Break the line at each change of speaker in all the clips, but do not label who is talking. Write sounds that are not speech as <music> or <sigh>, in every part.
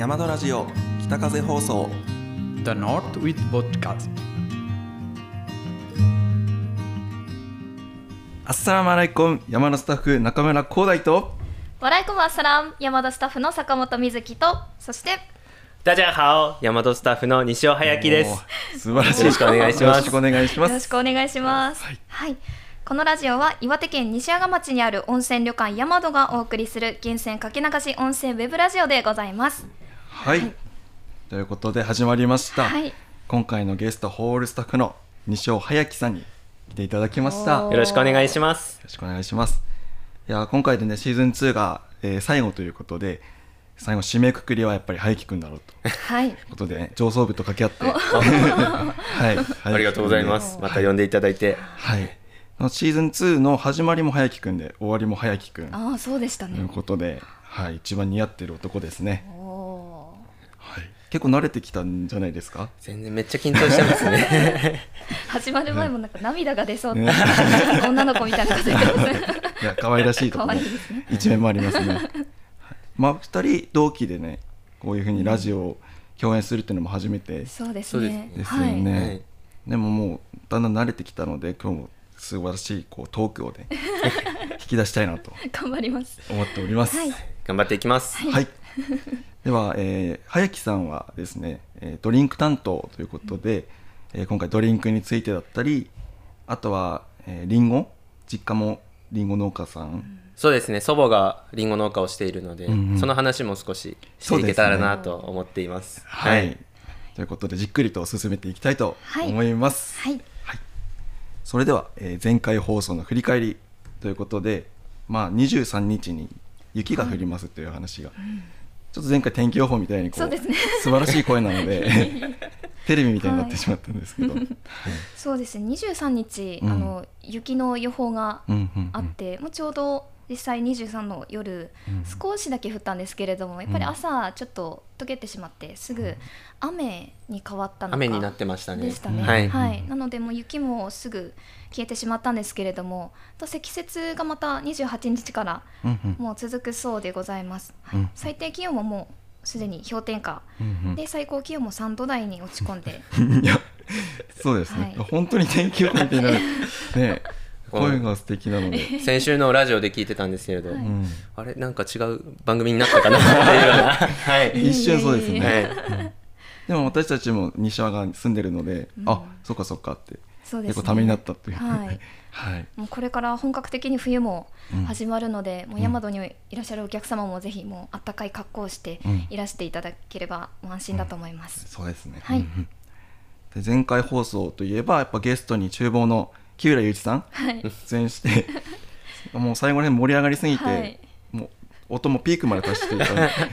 山田ラジオ北風放送。
The North with Podcast.
アッサラムアライコン山田スタッフ中村光大と。
ワライコムアッサラム山田スタッフの坂本瑞希と。そして
大家好、大和スタッフの西尾隼樹です。
素晴らしい。
よろしくお願いします。
よろしくお願いしま
よろし
す
くお願いします。はい、このラジオは岩手県西阿賀町にある温泉旅館山戸がお送りする源泉かけ流し温泉ウェブラジオでございます
はい、ということで始まりました、
はい。
今回のゲストホールスタッフの西尾隼樹さんに来ていただきました。よ
ろしくお願いします。
ろしくお願いします。いや今回でねシーズン2が、えー最後ということで最後締めくくりはやっぱり隼樹くんだろうと。いう
はい。
ことで、ね、上層部と掛け合って。<laughs> はい。<laughs>
ありがとうございます。また呼んでいただいて。
はい。シーズン2の始まりも早木くんで終わりも早木くんと
ああそうでした
いう
ね
ことで、はい、一番似合ってる男ですね。はい。結構慣れてきたんじゃないですか？
全然めっちゃ緊張してますね。
ー <laughs> 始まる前もなんか涙が出そうな <laughs> 女の子みたいなこと言ってます
いや可愛らしいところ
ね
一面もありますね。<laughs> はい、まあ二人同期でね、こういうふうにラジオを共演するっていうのも初めてです
そうです
そうです
ね
ね
よね。
はい
でももうだんだん慣れてきたので、今日も素晴らしいこうトークをね引き出したいなと
はい頑張ります
思っております。
はい
頑張っていきます。
はい。<laughs> では、えー、早木さんはですね、えードリンク担当ということで、えー今回ドリンクについてだったり、あとは、えー、リンゴ、実家もリンゴ農家さん、
そうですね、祖母がリンゴ農家をしているので、
うんうん。
その話も少ししていけたらなと思っています。
はい、ということでじっくりと進めていきたいと思います。
はい。
それでは、えー前回放送の振り返りということで、まあ23日に雪が降りますという話が、ちょっと前回天気予報みたいにこ
そうですね。
素晴らしい声なので <laughs> テレビみたいになってしまったんですけど、
そうですね。23日、
うん。
あの雪の予報が
うんうんうん。
あって、もうちょうど実際23の夜、
うん。
少しだけ降ったんですけれどもやっぱり朝ちょっと溶けてしまってすぐ雨に変わったのか
雨になってましたね。
でしたね、
はい。
はい、なのでもう雪もすぐ消えてしまったんですけれどもと積雪がまた28日から
うんうん。
もう続くそうでございます、はい。
うん。
最低気温ももうすでに氷点下、
うん
で最高気温も3度台に落ち込んで。
う <laughs> んいやそうですね、
はい。
本当に天気予報みたいになる。<laughs> ね声が素敵なので、
先週のラジオで聞いてたんですけれど、
はい
うん。
あれなんか違う番組になったかなっていうような。<laughs> はい。
一瞬そうですね、
はい。
でも私たちも西和賀に住んでるので、
うん。
あそっかそっかって
そうですね。
結構ためになったっていう
はい。
はい。
もうこれから本格的に冬も
うん
始まるので、もう山戸にいらっしゃるお客様もぜひもうあったかい格好をして
うん。
いらしていただければ安心だと思います。
そうですね、
はい。
うんうん。で前回放送といえばやっぱゲストに厨房の木浦雄一さん
はい、
出演して <laughs> もう最後ら辺盛り上がりすぎて、
はい。
もう音もピークまで達していた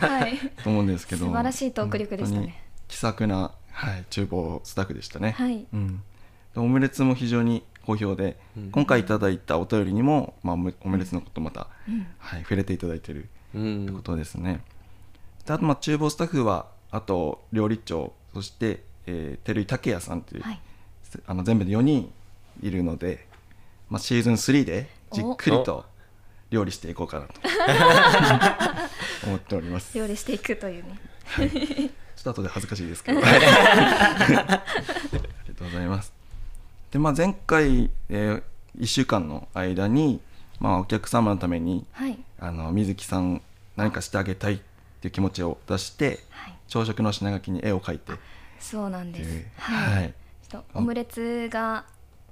はい、
と思うんですけど。
素晴らしいトーク力でしたね。
気さくな、はい、厨房スタッフでしたね、
はい。
うん、でオムレツも非常に好評で、
うん
今回いただいたお便りにも、まあ、オムレツのことまた、
うん
はい、触れていただいてる
う
ってこ
ん。
とですね、であとまあ厨房スタッフはあと料理長そして、えー、照井武也さんという、
はい、
あの全部で4人いるので、まあ、シーズン3でじっくりと料理していこうかなと <laughs> 思っております。
料理していくというね。
ちょっと後で恥ずかしいですけど。<laughs> ありがとうございます。で、まあ、前回、え1週間の間に、まあ、お客様のために
はい、
あの水木さん何かしてあげたいっていう気持ちを出して
はい、
朝食の品書きに絵を描いて。っ
そうなんです。はい、
はい。
ちょっとオムレツが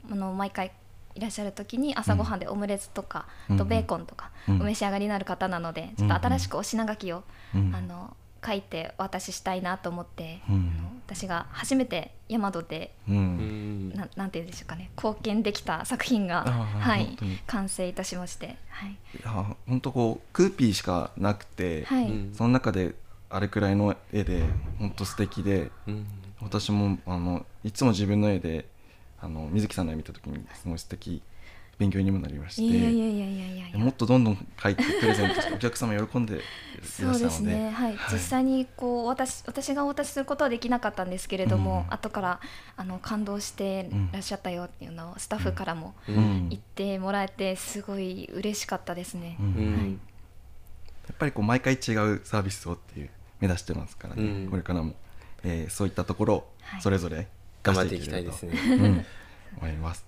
あの毎回いらっしゃる時に朝ごはんでオムレツとか、
うん。
あとベーコンとか
うん。
お召し上がりになる方なので、ちょっと新しくお品書きを、
うん。
あの書いてお渡ししたいなと思って、
うん。
私が初めて大和で
う
うん。ん。
ななんて言うんでしょうかね貢献できた作品がはい完成いたしましてはい、
いや本当こうクーピーしかなくて、
はい。
うん。
その中であれくらいの絵で本当素敵で
うん。
私もあのいつも自分の絵であの水木さんの絵見た時にすごい素敵勉強にもなりまして。もっとどんどん書いてプレゼントしてお客様喜んでいらっしゃ
そう
るので
ですね、はい。実際にこう私私がお渡しすることはできなかったんですけれども、
うん。
後からあの感動してらっしゃったよっていうのをスタッフからも言ってもらえてすごい嬉しかったですね。
うん。
うん。
やっぱりこう毎回違うサービスをっていう目指してますからね、
うん。
これからも、えーそういったところを
はい。
それぞれ
頑張っていきたいですね。
うん、<laughs> 思います。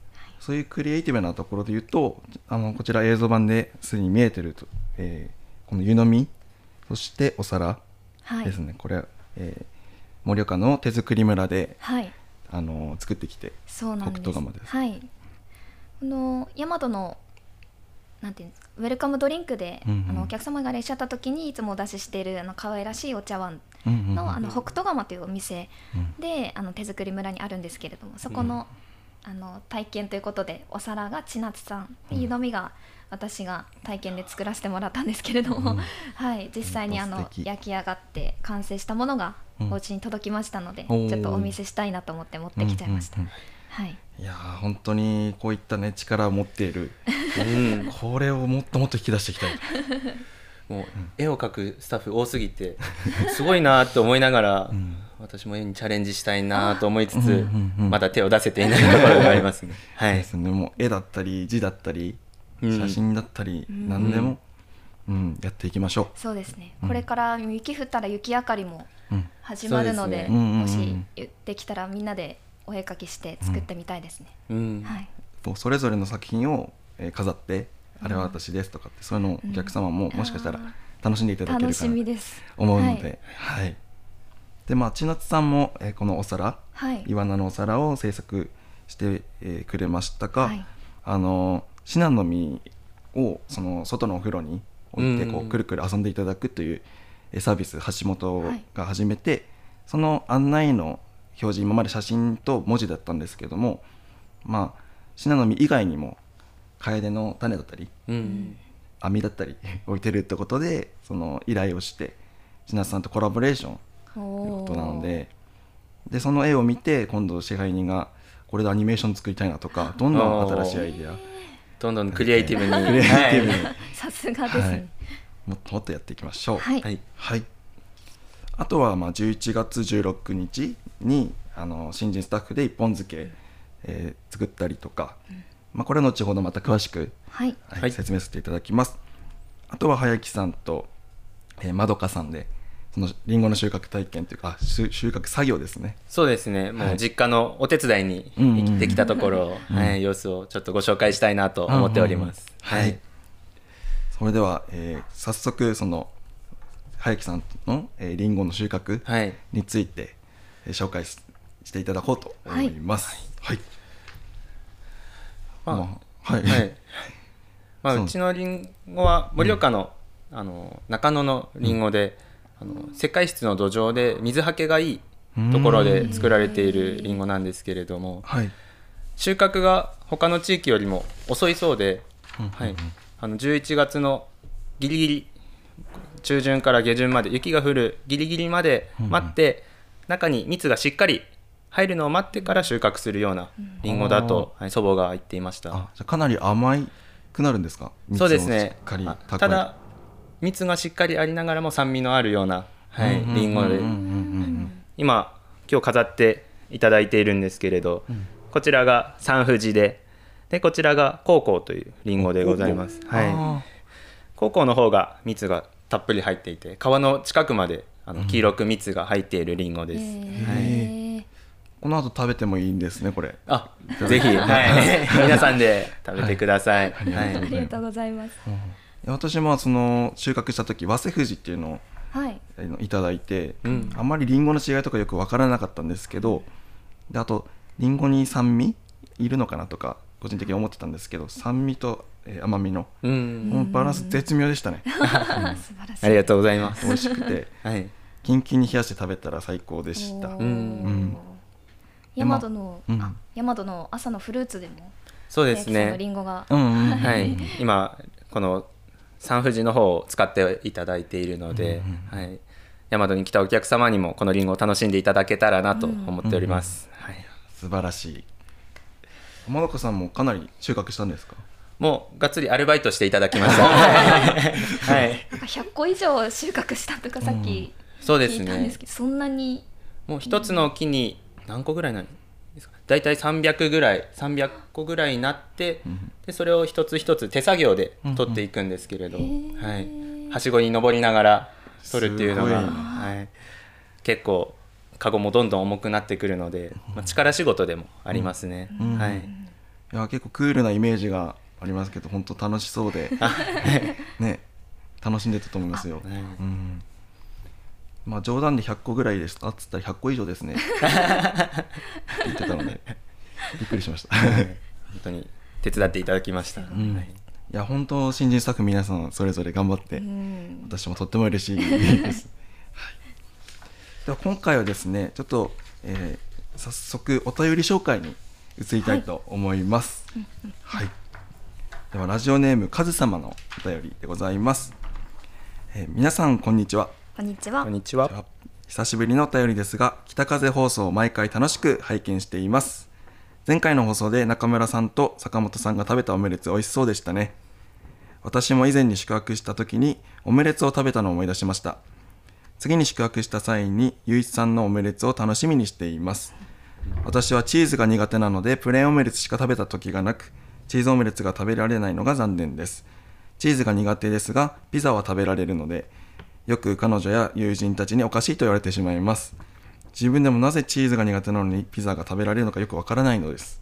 そういうクリエイティブなところで言うと、あのこちら映像版ですでに見えてると、えーこの湯飲み、そしてお皿
はい。
ですね。これ、えー盛岡の手作り村で
はい。
あの作ってきて、
そうなんです。
北斗釜です。
はい。この大和のなんていうんですかウェルカムドリンクで、
うんうん。
あのお客様がいらっしゃった時にいつもお出ししているあの可愛らしいお茶碗
うんうんうん
の,、あの北斗釜というお店
うん。
であの手作り村にあるんですけれどもそこの,、あの体験ということでお皿が千夏さんで湯飲みが私が体験で作らせてもらったんですけれども、
うん。
はい、実際にあの焼き上がって完成したものが
うん。
お家に届きましたので、
おー。
ちょっとお見せしたいなと思って持ってきちゃいました。
うんうん
はい。
いやー本当にこういったね力を持っている、
うん、
これをもっともっと引き出していきたい。<laughs>
もう絵を描くスタッフ多すぎてすごいなと思いながら、
うん
私も絵にチャレンジしたいなと思いつつ、
うんうんうん
まだ手を出せていないところがありますね。<laughs> はい。
ですね、もう絵だったり字だったり
うん。
写真だったり、
ん
何でも、うん。やっていきましょ
そうですね、
うん。
これから雪降ったら雪明かりも
う。うん。
始まるので
ですね。
うんうんうん。
もしできたらみんなでお絵描きして作ってみたいですね、
うん。
はい。
それぞれの作品を、えー飾って、あれは私ですとかってそういうのをお客様ももしかしたら楽しんでいただけるかなと
みです。
思うので、はいでまあ千夏さんも、えーこのお皿
はい、
イワナのお皿を制作して、えーくれましたが、
はい。
あのシナノミをその外のお風呂に置いてこ
う
くるくる遊んでいただくというえーサービス橋本
はい。
が始めて、その案内の表示今まで写真と文字だったんですけどもまあシナノミ以外にも楓の種だったり
うん。
網だったり <laughs> 置いてるってことでその依頼をして千夏さんとコラボレーションことなので。でその絵を見て今度支配人がこれでアニメーション作りたいなとかどんどん新しいアイデア。
どんどんクリエイティブに。
クリエイティブに、
はい
さすがですね。
もっともっとやっていきましょう。
はい、
はい。
はい。あとはまあ11月16日にあの新人スタッフで一本漬け、えー作ったりとか、まあ、これは後ほどまた詳しく、
はい。
はい
はい。
説明させていただきます。あとは早木さんと、えー、まどかさんでそのりんごの収穫体験というかあ収収穫作業ですね。
そうですね、も
はい。
う実家のお手伝いに
うんうん
行ってきたところを、はい、様子をちょっとご紹介したいなと思っております。
うんうんうん。はい。それでは、えー早速その早木さんの、えー、りんごの収穫
はい、
について、えー紹介ししていただこうと思います。はい。
まあ
まあはい。
はい。<laughs> まあ、
そう。
うちのりんごは盛岡の,、あの中野のりんごで、あの石灰質の土壌で水はけがいいところで作られているりんごなんですけれども
はい。
収穫が他の地域よりも遅いそうで、
うん
はい、あの11月のギリギリ中旬から下旬まで雪が降るギリギリまで待って、中に蜜がしっかり入るのを待ってから収穫するようなりん。ごだと、はい、祖母が言っていました。
かなり甘いくなるんですか？
そうです
蜜をし
ねただ蜜がしっかりありながらも酸味のあるような、はい、
うんうん
りんごで
うんうんうん。
今今日飾っていただいているんですけれど、こちらが三富士ででこちらがコウコウというりんごでございます。
うん
はい、
あ
コウコウの方が蜜がたっぷり入っていて皮の近くまであの黄色く蜜が入っているりんごです。
へ
はい。
この後食べてもいいんですね、これ。
あぜひ、はい、<laughs> 皆さんで食べてください。
はい。
はい。
ありがとうございます。
いや私もその収穫した時早生富士っていうのを
はい。
いただいて、
うん。
あんまりリンゴの違いとかよく分からなかったんですけどであとリンゴに酸味？いるのかなとか個人的に思ってたんですけど酸味と、えー甘みの、
うん、
バランス絶妙でしたね。<laughs>
素晴らしい。
ありがとうございます。
美味しくて。<laughs>
はい、
キンキンに冷やして食べたら最高でした。
うん。
ヤマトの、
うん。
あヤマトの朝のフルーツでも
そうですね。
リンゴが、
うんうんうん。
はい、今この三富士の方を使っていただいているので、
うん
はい、大和に来たお客様にもこのリンゴを楽しんでいただけたらなと思っております。はい、
素晴らしい。天中さんもかなり収穫したんですか？
もうがっつりアルバイトしていただきました。<laughs> はい、
なんか100個以上収穫したとかさっき
そうですね。
聞いたんです。けど、そんなに？
もう一つの木に何個ぐらいなん？ですか。だいたい300ぐらい、300個ぐらいになって、でそれを一つ一つ手作業で取っていくんですけれど、はい、はしごに登りながら取るっていうのが、はい、結構カゴもどんどん重くなってくるので、まあ、力仕事でもありますね、
うん。
はい、
いや結構クールなイメージがありますけど本当楽しそうで。<laughs> ね。楽しんでたと思いますよ、
はい。
うんまあ冗談で100個ぐらいです。あっつったら100個以上ですね。って言ってたのでびっくりしました。
本当に手伝っていただきました、
ん。
はい。
いや本当新人スタッフ皆さんそれぞれ頑張って、
うん。
私もとっても嬉しいです、はい、では今回はですねちょっと、えー早速お便り紹介に移りたいと思います。はい、ではラジオネームカズ様のお便りでございます、えー皆さんこんにちは
こんにちは。
こんにちは。
久しぶりのお便りですが北風放送を毎回楽しく拝見しています。前回の放送で中村さんと坂本さんが食べたオムレツ美味しそうでしたね。私も以前に宿泊した時にオムレツを食べたのを思い出しました。次に宿泊した際にゆういちさんのオムレツを楽しみにしています。私はチーズが苦手なのでプレーンオムレツしか食べた時がなくチーズオムレツが食べられないのが残念です。チーズが苦手ですがピザは食べられるのでよく彼女や友人たちにおかしいと言われてしまいます。自分でもなぜチーズが苦手なのにピザが食べられるのかよくわからないのです。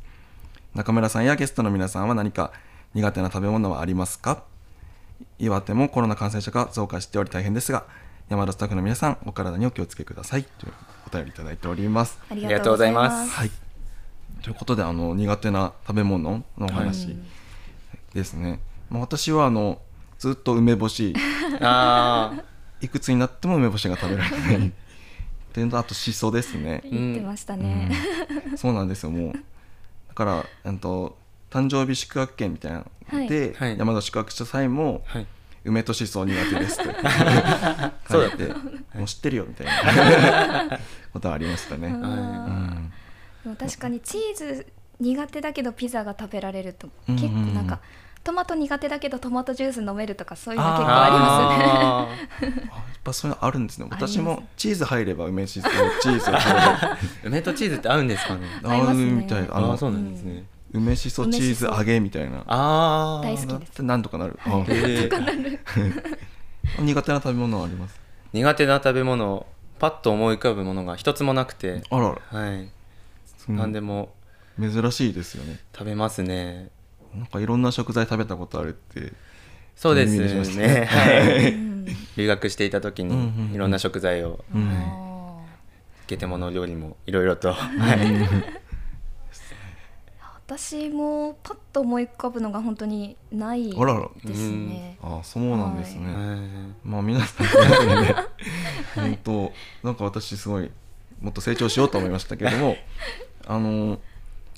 中村さんやゲストの皆さんは何か苦手な食べ物はありますか？岩手もコロナ感染者が増加しており大変ですが山田スタッフの皆さんお体にお気をつけください。というお便りいただいております。
あり
がとうございます。
はい。ということであの苦手な食べ物のお話ですね、まあ、私はあのずっと梅干し。
あ
いくつになっても梅干しが食べられない。っていうのとあとしそですね。
言ってましたね、
そうなんですよもう。だからうんと誕生日宿泊券みたいなので、
はい。
山田宿泊した際も、
あはい。
梅としそ苦手ですと <laughs>
そうだ
書いてもう知ってるよみたいな。<laughs> ことはありましたね、
うん
うん。
でも確かにチーズ苦手だけどピザが食べられると
うんうんうん。
結構なんかトマト苦手だけどトマトジュース飲めるとかそういうの結構ありますね。
あやっぱそういうのあるんですね。私もチーズ入れば梅しそチーズが食べられる。<laughs>
梅とチーズって合うんですかね？
合いますね。
合うみたいあの
ああそうなんですね、
梅しそチーズ揚げみたいな。
ああ
大好きです。
なんとかなる、あ
へえ <laughs>
苦手な食べ物はあります？
苦手な食べ物パッと思い浮かぶものが一つもなくて。
あらら、
はい。
うん
何でも。
珍しいですよね。
食べますね
なんかいろんな食材食べたことあるって
そうで
すす
ね
ね。
はい。
う <laughs> ん
留学していた時
うんうんうん。
にいろんな食材を
うん。
あ
ゲテモノ料理もいろいろとはい。
ー私もパッと思い浮かぶのが本当にない
あらら。
ですね。
あそうなんですね、
はい。
まあ皆さん本当にねなんか私すごいもっと成長しようと思いましたけども <laughs> あの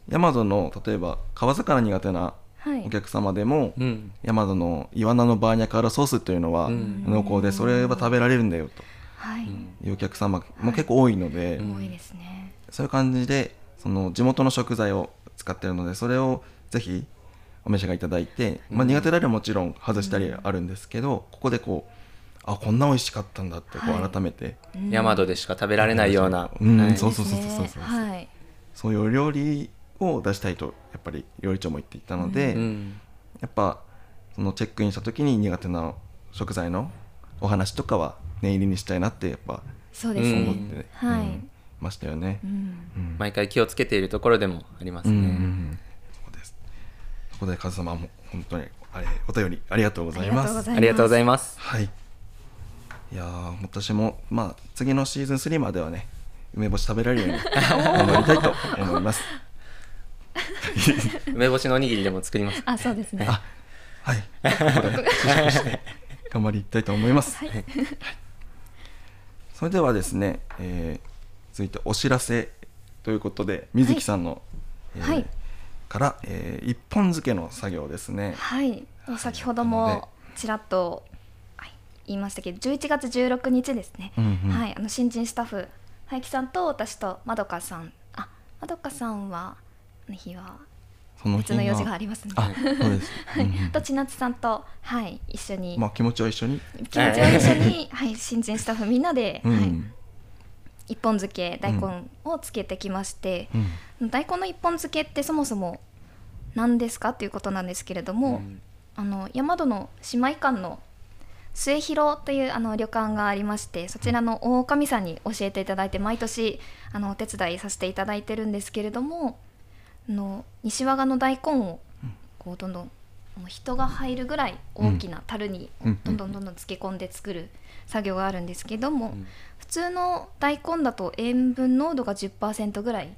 ヤマドの例えば川魚苦手な
はい
お客様でも、
うん。
ヤマドのイワナのバーニャカールソースというのは
うん。
濃厚でそれは食べられるんだよ
はい、
というお客様も結構多いので、
うん
多い。
そういう感じでその地元の食材を使ってるのでそれをぜひお召し上がりいただいて、まあ、苦手であればもちろん外したりあるんですけど、ここでこうあこんな美味しかったんだってこ
はい。う
改めて、
うん。
ヤマドでしか食べられないような、
うん
はい。
そうそうそう
ですね
そうそう。
はい。
そういうお料理を出したいとやっぱり料理長も言っていたので、
うん
やっぱそのチェックインした時に苦手な食材のお話とかは念入りにしたいなってやっぱ
そうですね。
思って、
はい
うんましたよね。
うん
うん
毎回気をつけているところでもありますね、
うんうんうんそうですそこでカズ様も本当にあれお便りありがとうございます。
ありがとうございます
はい。いやー私もまあ次のシーズン3まではね梅干し食べられるように頑張りたいと思います。<laughs>
梅干しのおにぎりでも作ります。
あ、そうですね。
あはい。頑張りたいと思います。
はい。
はい。それではですね、えー続いてお知らせということで水木さんの、えー
はい。
から、えー一本漬けの作業ですね。
はい、先ほどもちらっと、はい、言いましたけど11月16日ですね、
うんうん。
はい、あの新人スタッフ早木さんと私とまどかさん。あまどかさんはあの日は別の用事がありますね。
あ、そうです。<laughs>
と千夏さんと、はい、一緒に、
まあ気持ちは一緒に。
気持ちを一緒に、はい、新人スタッフみんなで、
うん。
はい、一本漬け大根をつけてきまして、
うん。
大根の一本漬けってそもそも何ですかっていうことなんですけれども、
うん。
あの山戸の姉妹館の末広というあの旅館がありましてそちらの大神さんに教えていただいて毎年あのお手伝いさせていただいてるんですけれどもあの西和賀の大根をこうどんどん人が入るぐらい大きな樽に
うん
どんどんどんどん漬け込んで作る作業があるんですけども、
ん
普通の大根だと塩分濃度が10%ぐらい。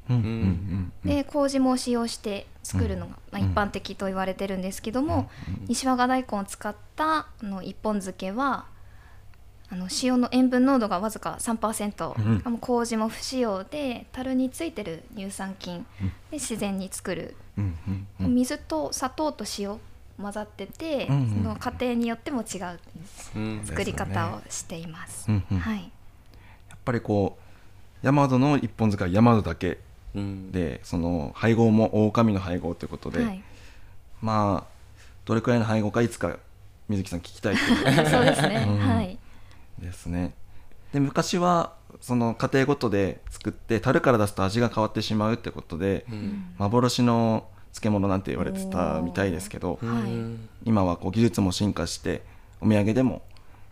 で麹も使用して作るのが、まあ、一般的と言われてるんですけども、西和賀大根を使ったあの一本漬けはあの塩の塩分濃度がわずか3%、
うん。
麹も不使用で樽についてる乳酸菌で自然に作る、
うんうんうん。
水と砂糖と塩混ざってて、
うんうん
その家庭によっても違う
うん。
作り方をしています。
うんうん。
はい、
やっぱりこう山戸の一本使い山戸だけ
うん。
でその配合も狼の配合ということで、
はい、
まあどれくらいの配合かいつか水木さん聞きたいという。<laughs>
そうですね、
うん。
はい
ですね。で昔はその家庭ごとで作って樽から出すと味が変わってしまうってことで、
うん。
幻の漬物なんて言われてたみたいですけど、
はい。
うん
今はこう技術も進化してお土産でも、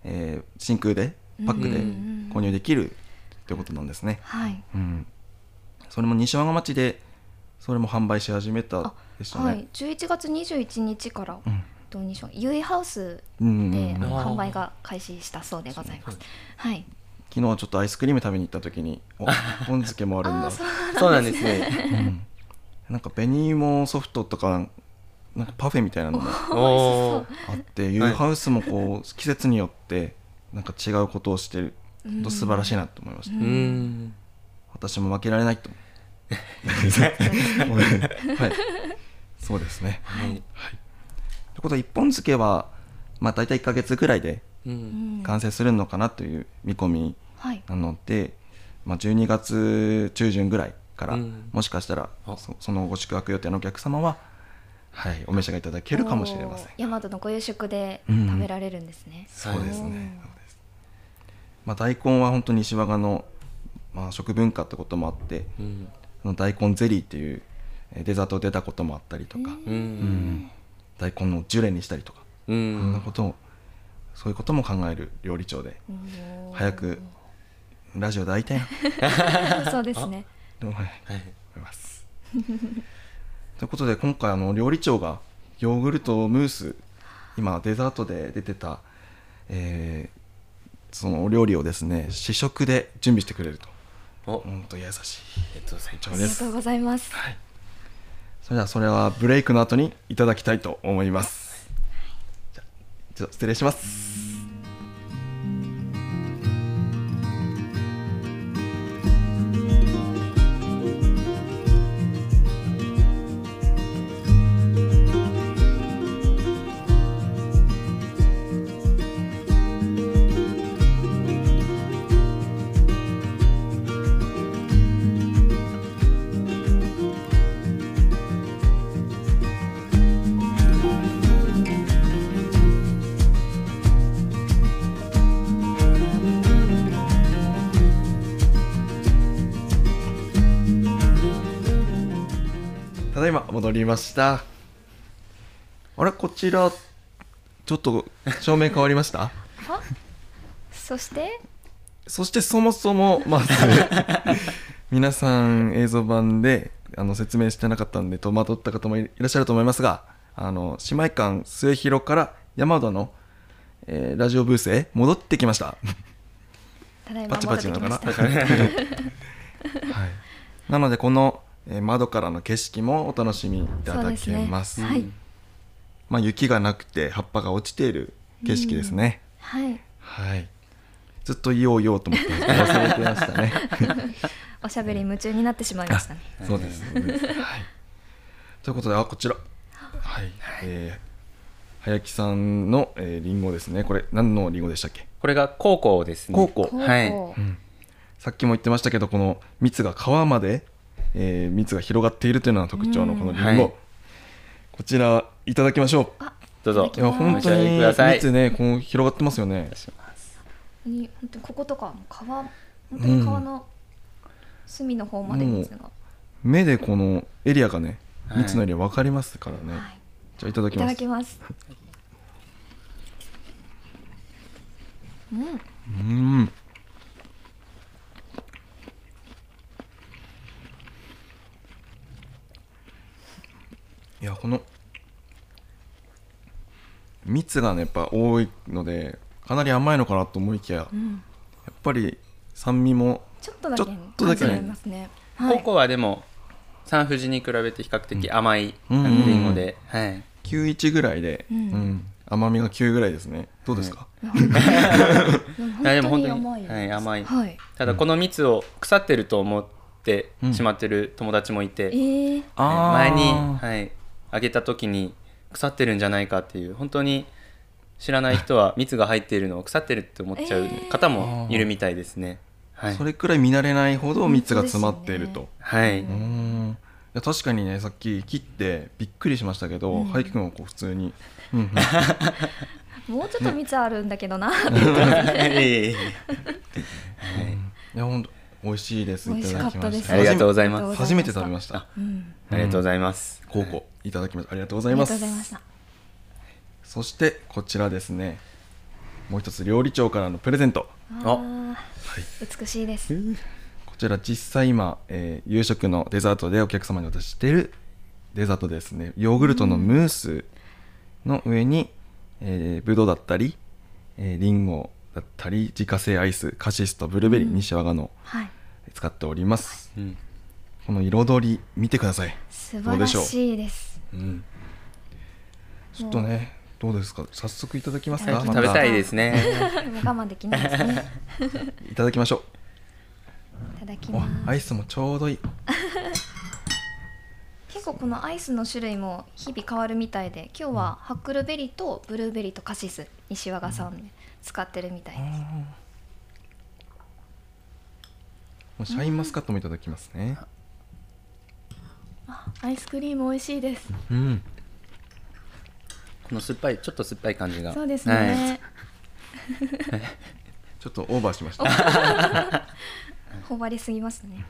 えー真空でパックで
うん。
購入できるということなんですね、
はい。
うん、それも西和賀町でそれも販売し始めたでしたね、
はい、11月21日から
うん
どうにしょうゆいハウス
うん
で、販売が開始したそうでございます。はい。
昨日はちょっとアイスクリーム食べに行った時にお <laughs> 本漬けもあるんだ。
そう
なんですね。
うんなんか紅芋ソフトとかなんかパフェみたいなのもあってユーハウスもこう季節によってなんか違うことをしてる本当素晴らしいなと思いました、
うん。
私も負けられないと。思う <laughs> はい。そうですね。
はい
ということで一本漬けはまあ大体1ヶ月ぐらいで
う
うん。ん
完成するのかなという見込み
はい。
なので、まあ、12月中旬ぐらいから、
うん。
もしかしたら
あ。
そそのご宿泊予定のお客様は、はい、お召し上がりいただけるかもしれません。
大和のご夕食で
うん。
食べられるんですね。
そうですね。そうです。まあ、大根は本当に西和賀の、まあ、食文化ってこともあって、
うん。
その大根ゼリーっていうえーデザート出たこともあったりとか、
う
うんん大根のジュレにしたりとか、
う
そんなん
ん
ことをそういうことも考える料理長で早くラジオで会いたいな。<laughs>
そうですね。
と思い。
はい。
ます。とい。うことで今回あの料理長がヨーグルトムース今デザートで出てた、えーそのお料理をですね試食で準備してくれると本当優しい。
ありがとうござい。ます。
はいそれではそれはブレイクの後にいただきたいと思います。じゃ失礼します。戻りました。あれ？こちらちょっと照明変わりました？
あそして？
そしてそもそもまず <laughs> 皆さん映像版であの説明してなかったんで戸惑った方もいらっしゃると思いますがあの姉妹館末広から山田の、えーラジオブースへ戻ってきました。
ただいま
パチパチなのかな。<laughs> はい、なのでこの、えー窓からの景色もお楽しみいただけます。
そうですね。はい。
まあ、雪がなくて葉っぱが落ちている景色ですね、
はい。
はい。ずっと言おう言おうと思って忘れてましたね。<laughs>
おしゃべりに夢中になってしまいましたね。
そうです。はい、ということであこちら。はい、えー早木さんの、えー、リンゴですね。これ何のリンゴでしたっけ、
これがコウコウですね。
コウコウ。
こう
はい。
う
ん。さっきも言ってましたけどこの蜜が皮まで、えー蜜が広がっているというのが特徴のこのリンゴ、
はい。
こちらいただきましょう。
あ
どうぞ。
いや本当に蜜ねこう広がってますよね。
に本当にこことか皮本当に皮の隅の方まで蜜が、
目でこのエリアがね
はい。
蜜のエリア分かりますからね、
はい、
じゃあいただき
いた
ます
だきます。うん
うんやこの蜜がねやっぱ多いのでかなり甘いのかなと思いきや、
うん。
やっぱり酸味も
ちょっとだけ
とだ
ますね。はい。
ココアでもサンフジに比べて比較的甘い
うん。
あのリンゴで、はい、
91ぐらいで、
うん。
うん。甘みが9ぐらいですね。どうですか、
いやでも本当に
甘い
はい甘い。
はい。
ただこの蜜を腐ってると思って
うん
しまってる友達もいて、
えー、
あー。
前に、はい、あげた時に腐ってるんじゃないかっていう本当に知らない人は <laughs> 蜜が入っているのを腐ってるって思っちゃう方もいるみたいですね。はい。
それくらい見慣れないほど蜜が詰まっていると、
はい、
うーん。いや確かにねさっき切ってびっくりしましたけど、
うん。
ハイキ君はこう普通に、<laughs>
もうちょっと蜜あるんだけどな、<laughs>
はい
いや本当美味しいです。
美味しかったです。
ありがとうございます。
初めて食べました。
うん、
ありがとうございます。
高校いただきました。ありがとうご
ありが
ざいます。
とうございました。
そしてこちらですね。もう一つ料理長からのプレゼント。
あー。美しいです。
こちら実際今、えー夕食のデザートでお客様にお渡ししているデザートですね。ヨーグルトのムースの上に、えー、ブドウだったり、えーリンゴだったり自家製アイスカシスとブルーベリー、
うん。
西和賀の
はい
使っております。
うん。
この彩り見てください。
素晴らしいです。
うん。
ちょっとねどうですか？早速いただきますか？
はい
食べたい
で
ですね。<laughs>
我慢できないですね。<laughs>
いただきましょ
いただきます。
アイスもちょうどいい。<laughs>
結構このアイスの種類も日々変わるみたいで今日はハックルベリーとブルーベリーとカシス西和賀さんで使ってるみたいです
シャインマスカットもいただきますね。
アイスクリーム美味しいです。
うん。
この酸っぱいちょっと酸っぱい感じが。
そうです
はい。
ね、<laughs>
ちょっとオーバーしました。<laughs>
頬張りすぎますね。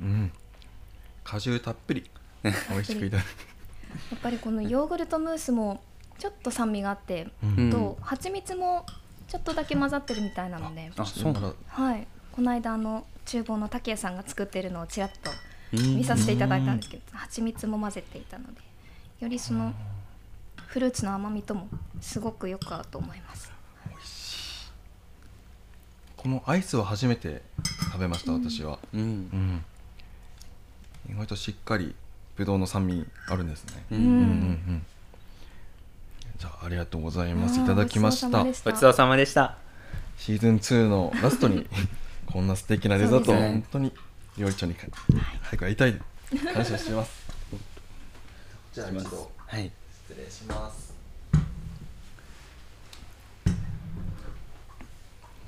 うん。果汁たっぷり。美味しくいただき
やっぱりこのヨーグルトムースもちょっと酸味があって、
うん。
と蜂蜜もちょっとだけ混ざってるみたいなので。
あそうなんだ。
はい。この間あの厨房の竹谷さんが作ってるのをちらっと
うん。
見させていただいたんですけど蜂蜜も混ぜていたのでよりそのフルーツの甘みともすごくよく合うと思います。
このアイスは初めて食べました私は。
うん。
うん。意外としっかりぶどうの酸味あるんですね。
う
うん。
うんうんうんじゃあありがとうございます。いただきました。
ごちそうさまで
した。
シーズン2のラストにこんな素敵なデザート
ね。
本当に料理長にか早く会いたい。感謝してます。じゃあちょっと
はい。
失礼します。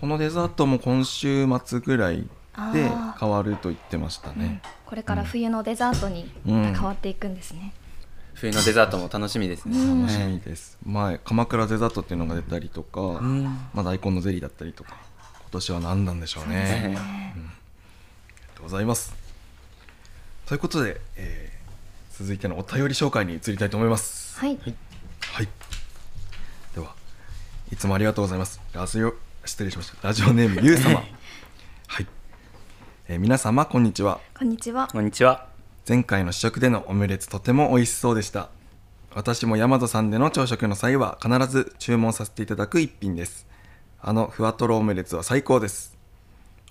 このデザートも今週末ぐらいで変わると言ってました
うん。
ね、
これから冬のデザートに変わっていくんですね、
冬のデザートも楽しみですね。
うん
楽しみです、前鎌倉デザートっていうのが出たりとか、
うん。
まあ、大根のゼリーだったりとか今年は何なんでしょうね。
ね。
ありがとうございます。ということで、えー続いてのお便り紹介に移りたいと思います。
はい、
はい。ではいつもありがとうございます。ラジオ失礼しました。ラジオネームゆう様 <laughs> はい、えー皆様こんにちは。
こんにちは。
こんにちは。
前回の試食でのオムレツとても美味しそうでした。私も大和さんでの朝食の際は必ず注文させていただく一品です。あのふわとろオムレツは最高です。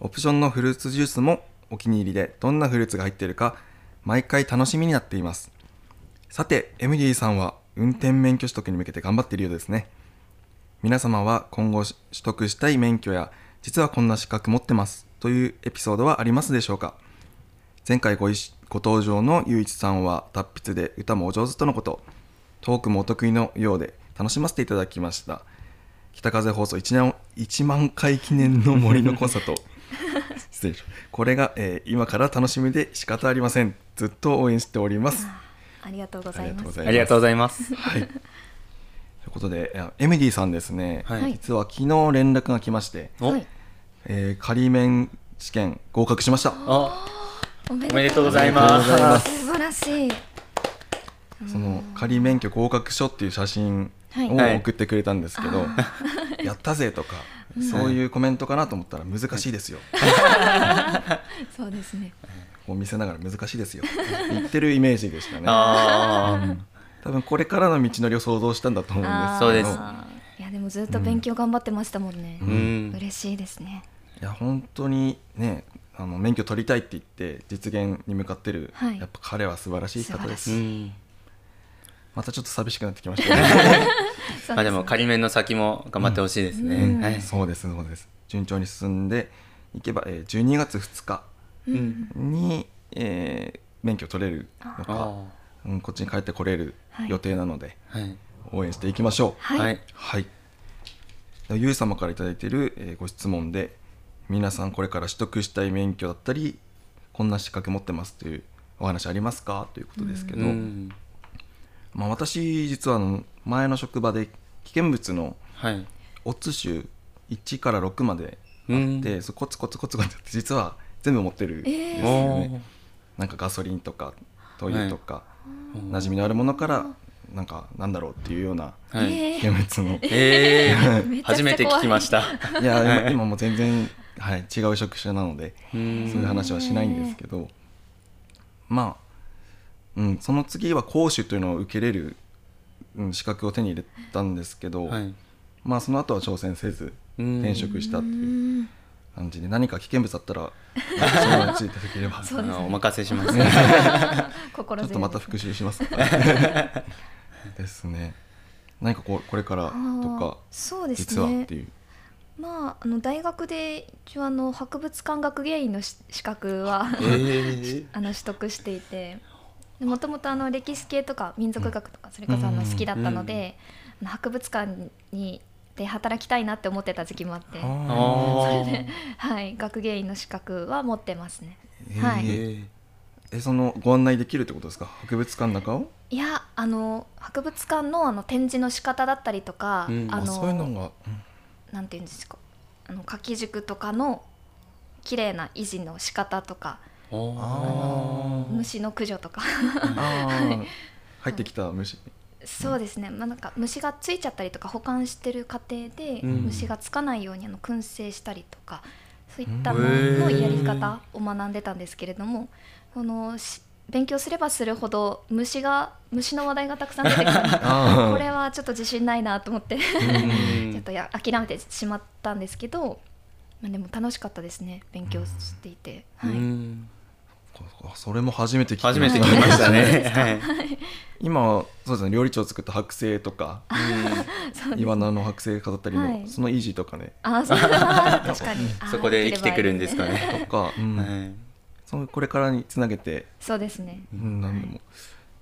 オプションのフルーツジュースもお気に入りでどんなフルーツが入っているか毎回楽しみになっています。さてエミリーさんは運転免許取得に向けて頑張っているようですね。皆様は今後取得したい免許や実はこんな資格持ってますというエピソードはありますでしょうか？前回ご一ご登場のゆういちさんは達筆で歌もお上手とのことトークもお得意のようで楽しませていただきました。北風放送 1, 年1万回記念の森のコンサート。<laughs> 失礼しこれが、えー今から楽しみで仕方ありません。ずっと応援しております。
ありがとうございます。
ありがとうございます。
はい。ということでエミディさんですね、
はい。
実は昨日連絡が来まして、
お
はい。
えー仮免試験合格しました。
あ、
おめ
でとうございます。
素晴らしい。
その仮免許合格書っていう写真
はい。
を送ってくれたんですけど、<laughs> やったぜとか、そういうコメントかなと思ったら難しいですよ、<laughs>
そうですね。
こう見せながら難しいですよ。言ってるイメージでしたね。
ああ
多分これからの道のりを想像したんだと思うんです
そうです。
いやでもずっと勉強頑張ってましたもんね、
うん。
嬉しいですね。
いや本当にねあの免許取りたいって言って実現に向かってる、
はい。
やっぱ彼は素晴らしい方です。
うん。
またちょっと寂しくなってきましたね。<laughs>
そう
まあでも仮面の先も頑張ってほしいですね、
うん。
はい。
そうですそうです。順調に進んでいけば、えー12月2日
うん。
に、えー免許取れるのか、
あ
うん、こっちに帰ってこれる
はい。
予定なので、
あはい。
応援していきましょう。
はい、
はい。
はい。でゆう様から頂いている、えーご質問で皆さんこれから取得したい免許だったりこんな資格持ってますというお話ありますか？ということですけど、
うん。
まあ、私実はあの前の職場で危険物の
はい。
オッズ種1から6まであって、
うん。
そうコツコツコツコツって実は全部持ってるんですよ
え
ね、なんかガソリンとか灯油とか、馴染みのあるものからなんかなんだろうっていうような危険物の、
えー。初めて聞きました。
いや
はい。
今今もう全然、はい、違う職種なので
う
そうんいう話はしないんですけどまあ、うん、その次は講習というのを受けれる、うん、資格を手に入れたんですけど、
はい。
まあその後は挑戦せず
うん。
転職したって
う
いうん感じで何か危険物あったら <laughs> そのうちいただければ。ち
そうですね。
お任せします。<laughs> <laughs>
心強い。
ょっとまた復習しますか。ですね。何かこうこれからとか
そうです
実はっ
ね
ていう
まああの大学で一応あの博物館学芸員のし資格は
えー。<laughs>
あの取得していてもともとあの歴史系とか民族学とかそれこそあの
うん。
好きだったので、あの博物館にで働きたいなって思ってた時期もあって、
あ
あ
ー
はい、学芸員の資格は持ってますね。
ー。
はい。
えーえそのご案内できるってことですか？博物館の中を？
いやあの博物館のあの展示の仕方だったりとか、
うん。
あの
あそういうのが、うん
なんていうんですか？あの書き塾とかの綺麗な維持の仕方とか
あー。
虫の駆除とか。
あー。入ってきた虫。
そうですね、まあ、なんか虫がついちゃったりとか保管してる過程で
うん。
虫がつかないようにあの燻製したりとかそういったもののやり方を学んでたんですけれどもこのし勉強すればするほど虫が虫の話題がたくさん出てきたので <laughs> これはちょっと自信ないなと思って
うん。<laughs>
ちょっとや諦めてしまったんですけど、まあ、でも楽しかったですね勉強していて、はい。
それも初めて聞きま
初
した
めて聞きましたね。<laughs> はい。
今はそうですね。料理長を作った剥製とかイワナの剥製飾ったりの、
はい。
その維持とかね。
あそう。確かに。あ
そこで生きてくるんですかね。
とか、うん。
はい
そうこれからにつなげて、
そうですね。
うん、何でも。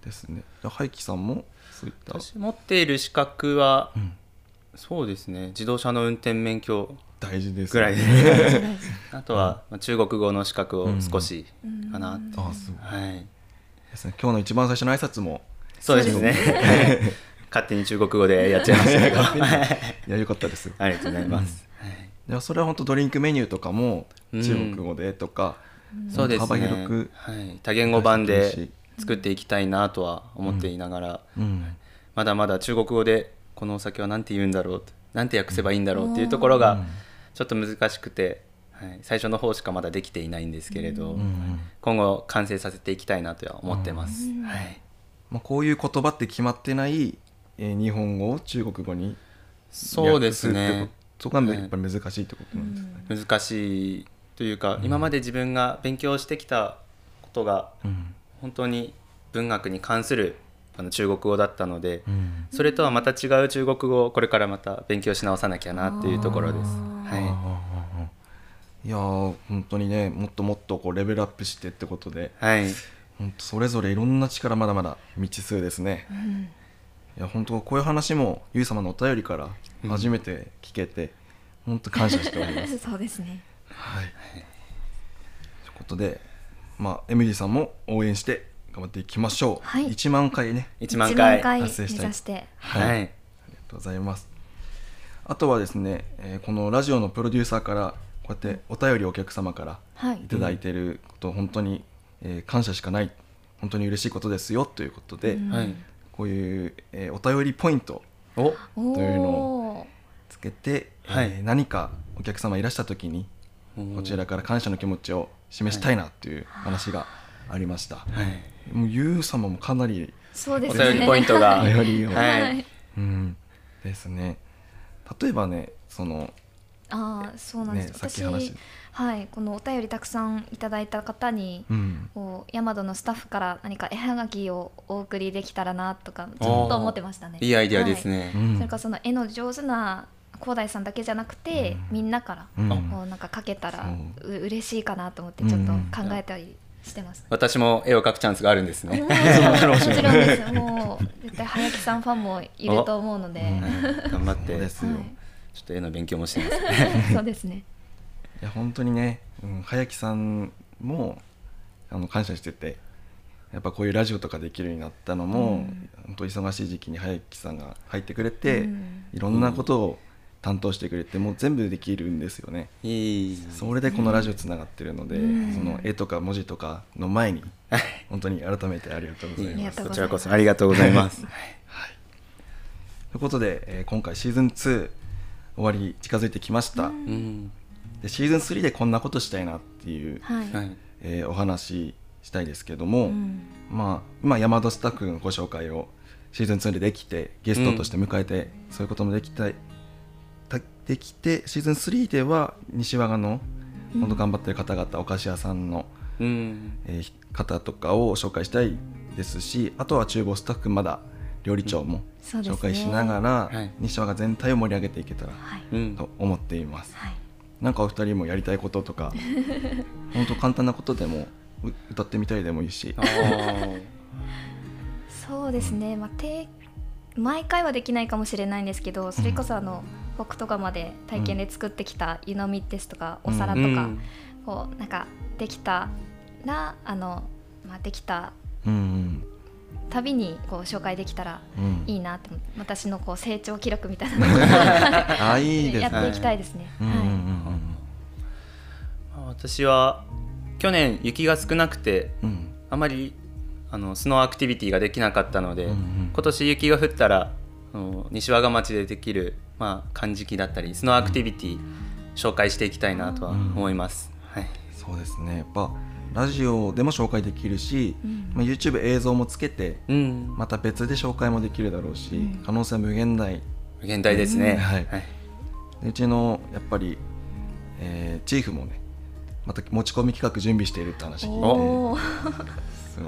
ですね。じゃあ廃棄さんもそういった、
私持っている資格は
うん。
そうですね。自動車の運転免許
大事です
ぐらいで。
ね <laughs>
あとはまあ中国語の資格を少しかな。って
あすごい
はい。
ですね。今日の一番最初の挨拶も
そうですね。は <laughs> い勝手に中国語でやっちゃいましたけど。<laughs> はい。
いや良かったです。
ありがとうございます。はい
いやそれは本当ドリンクメニューとかも
うん。
中国語でとか、
そうですね。
幅広く、
はい、多言語版で作っていきたいなとは思っていながら、
うん。
まだまだ中国語でこのお酒は何て言うんだろうと何て訳せばいいんだろうっていうところが
うん。
ちょっと難しくて、はい、最初の方しかまだできていないんですけれど、
うんうん。
今後完成させていきたいなとは思ってます、
うん。
はい、
まあ、こういう言葉って決まってない、えー日本語を中国語に
そうです
訳
ね。
すってことが
はい。
やっぱり難しいってことなんですね、
難しいというか、今まで自分が勉強してきたことが
うん。
本当に文学に関するあの中国語だったので、
うん。
それとはまた違う中国語をこれからまた勉強し直さなきゃなっていうところです。はい。
やー本当にねもっともっとこうレベルアップしてってことで
い、はい、
本当それぞれいろんな力まだまだ未知数ですね。
うん。
いや本当こういう話もゆう様のお便りから初めて聞けて、<laughs> 本当感謝しております。<laughs>
そうですね
はい。ということでまあ MD さんも応援して頑張っていきましょう、
はい。
1万回ね
1万回
1回目
達成したい。
指して。
はい、
ありがとうございます。あとはですね、えーこのラジオのプロデューサーからこうやってお便りをお客様から
はい。
いただいていること、本当に、えー感謝しかない。本当に嬉しいことですよ。ということで、
うん。
はい。
こういう、えーお便りポイントというの
お
つけて、
はい。
えー何かお客様いらした時にこちらから感謝の気持ちを示したいなという話がありました、
はい。
もうゆう様もかなり
そうですね。
お便りポイントが。
お便りを。
はい。
はい。
うん。ですね。例えばねその
ああそうなんです、
ね
私
話。
はい。このお便りたくさんいただいた方に、
うん。
こうヤマドのスタッフから何か絵はがきをお送りできたらなとかちょっと思ってましたね。
いいアイディアです
はい。
ね、
うん。
それからその絵の上手な広大さんだけじゃなくて、みんなから
うん。
こうなんか描けたら
そう。
う嬉しいかなと思ってちょっと考えたりしてます。
私も絵を描くチャンスがあるんですね、
もちろんもちろんです。もう絶対早木さんファンもいると思うので、
頑張って。
そうですよ、
はい。
ちょっと絵の勉強もしてます。ね <laughs>
そうですね。<laughs>
いや本当にね、うん、早木さんもあの感謝しててやっぱこういうラジオとかできるようになったのも、
うん。
本当忙しい時期に早木さんが入ってくれて、
うん。
いろんなことを担当してくれてもう全部できるんですよね。
いい。
それでこのラジオつながってるので、
うん。
その絵とか文字とかの前に本当に改めてありがとうございます。
こちらこそありがとうございます。
ということで、えー今回シーズン2終わりに近づいてきました、
うん。
でシーズン3でこんなことしたいなっていう、
はい。
はい。
えーお話したいですけども、
うん。
まあ今山田スタッフのご紹介をシーズン2でできてゲストとして迎えて、そういうこともできたいたできてシーズン3では西和賀の本当頑張ってる方々、お菓子屋さんの、
うん
えー方とかを紹介したいですしあとは厨房スタッフまだ料理長も紹介しながら、
はい
西和賀全体を盛り上げていけたら
はい。
うん
と思っています。
はい。
なんかお二人もやりたいこととか <laughs> 本当簡単なことでもう歌ってみたいでもいいし
そうですね。まあ定毎回はできないかもしれないんですけど、それこそあの僕とかまで体験で作ってきた湯飲みですとか、お皿とか、
うん
こうなんかできたらあのまあできた
うん
たびにこう紹介できたら
うん。うん
いいなって思って私のこう成長記録みたいなのを <laughs> やっていきたいですね。
私は去年雪が少なくて
うん。うん
あまりあのスノーアクティビティができなかったので、
うんうん。
今年雪が降ったらあの西和賀町でできる、まあ、かんじきだったりスノーアクティビティ紹介していきたいなとは思います、はい、
そうですね。やっぱラジオでも紹介できるし、
うん。
まあ、YouTube 映像もつけて
うん。
また別で紹介もできるだろうし、
うん。
可能性無限大。
現代ですね、
うん。はい。
はい。
でうちのやっぱり、えーチーフもねまた持ち込み企画準備しているって話聞い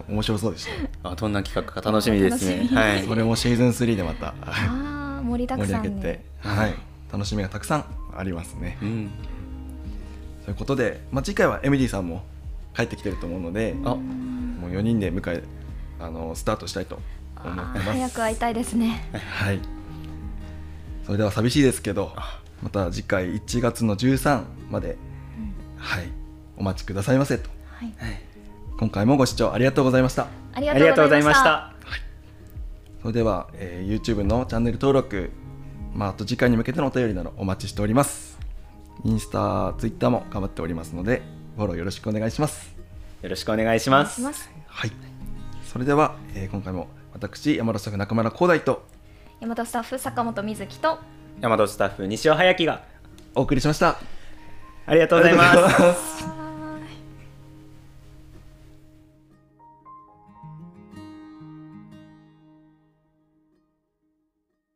て面白そうでした。ね
あどんな企画か楽しみですね。はい。
それもシーズン3でまた。
あー盛りだ
盛り
くさんで。
上げて、はい、楽しみがたくさんありますね。
うん。
ということで、まあ、次回はエミリーさんも帰ってきてると思うので
あ。
もう4人で迎えあのスタートしたいと思ってます。
早く会いたいですね。
はい。それでは寂しいですけど、また次回1月の13まで、はい、お待ちくださいませと。
はい。
今回もご視聴ありがとうございました。
あり
がとうございまし
た。
た
それでは、えー YouTube のチャンネル登録、まあ、あと次回に向けてのお便りなどお待ちしております。インスタ、ツイッターも頑張っておりますので、フォローよろしくお願いします。
よろしくお願いします
します。
はい。それでは、えー今回も私、山田スタッフ中村光大と
山田スタッフ坂本瑞希と
大和スタッフ西尾隼樹が
お送りしました。ありがとうございます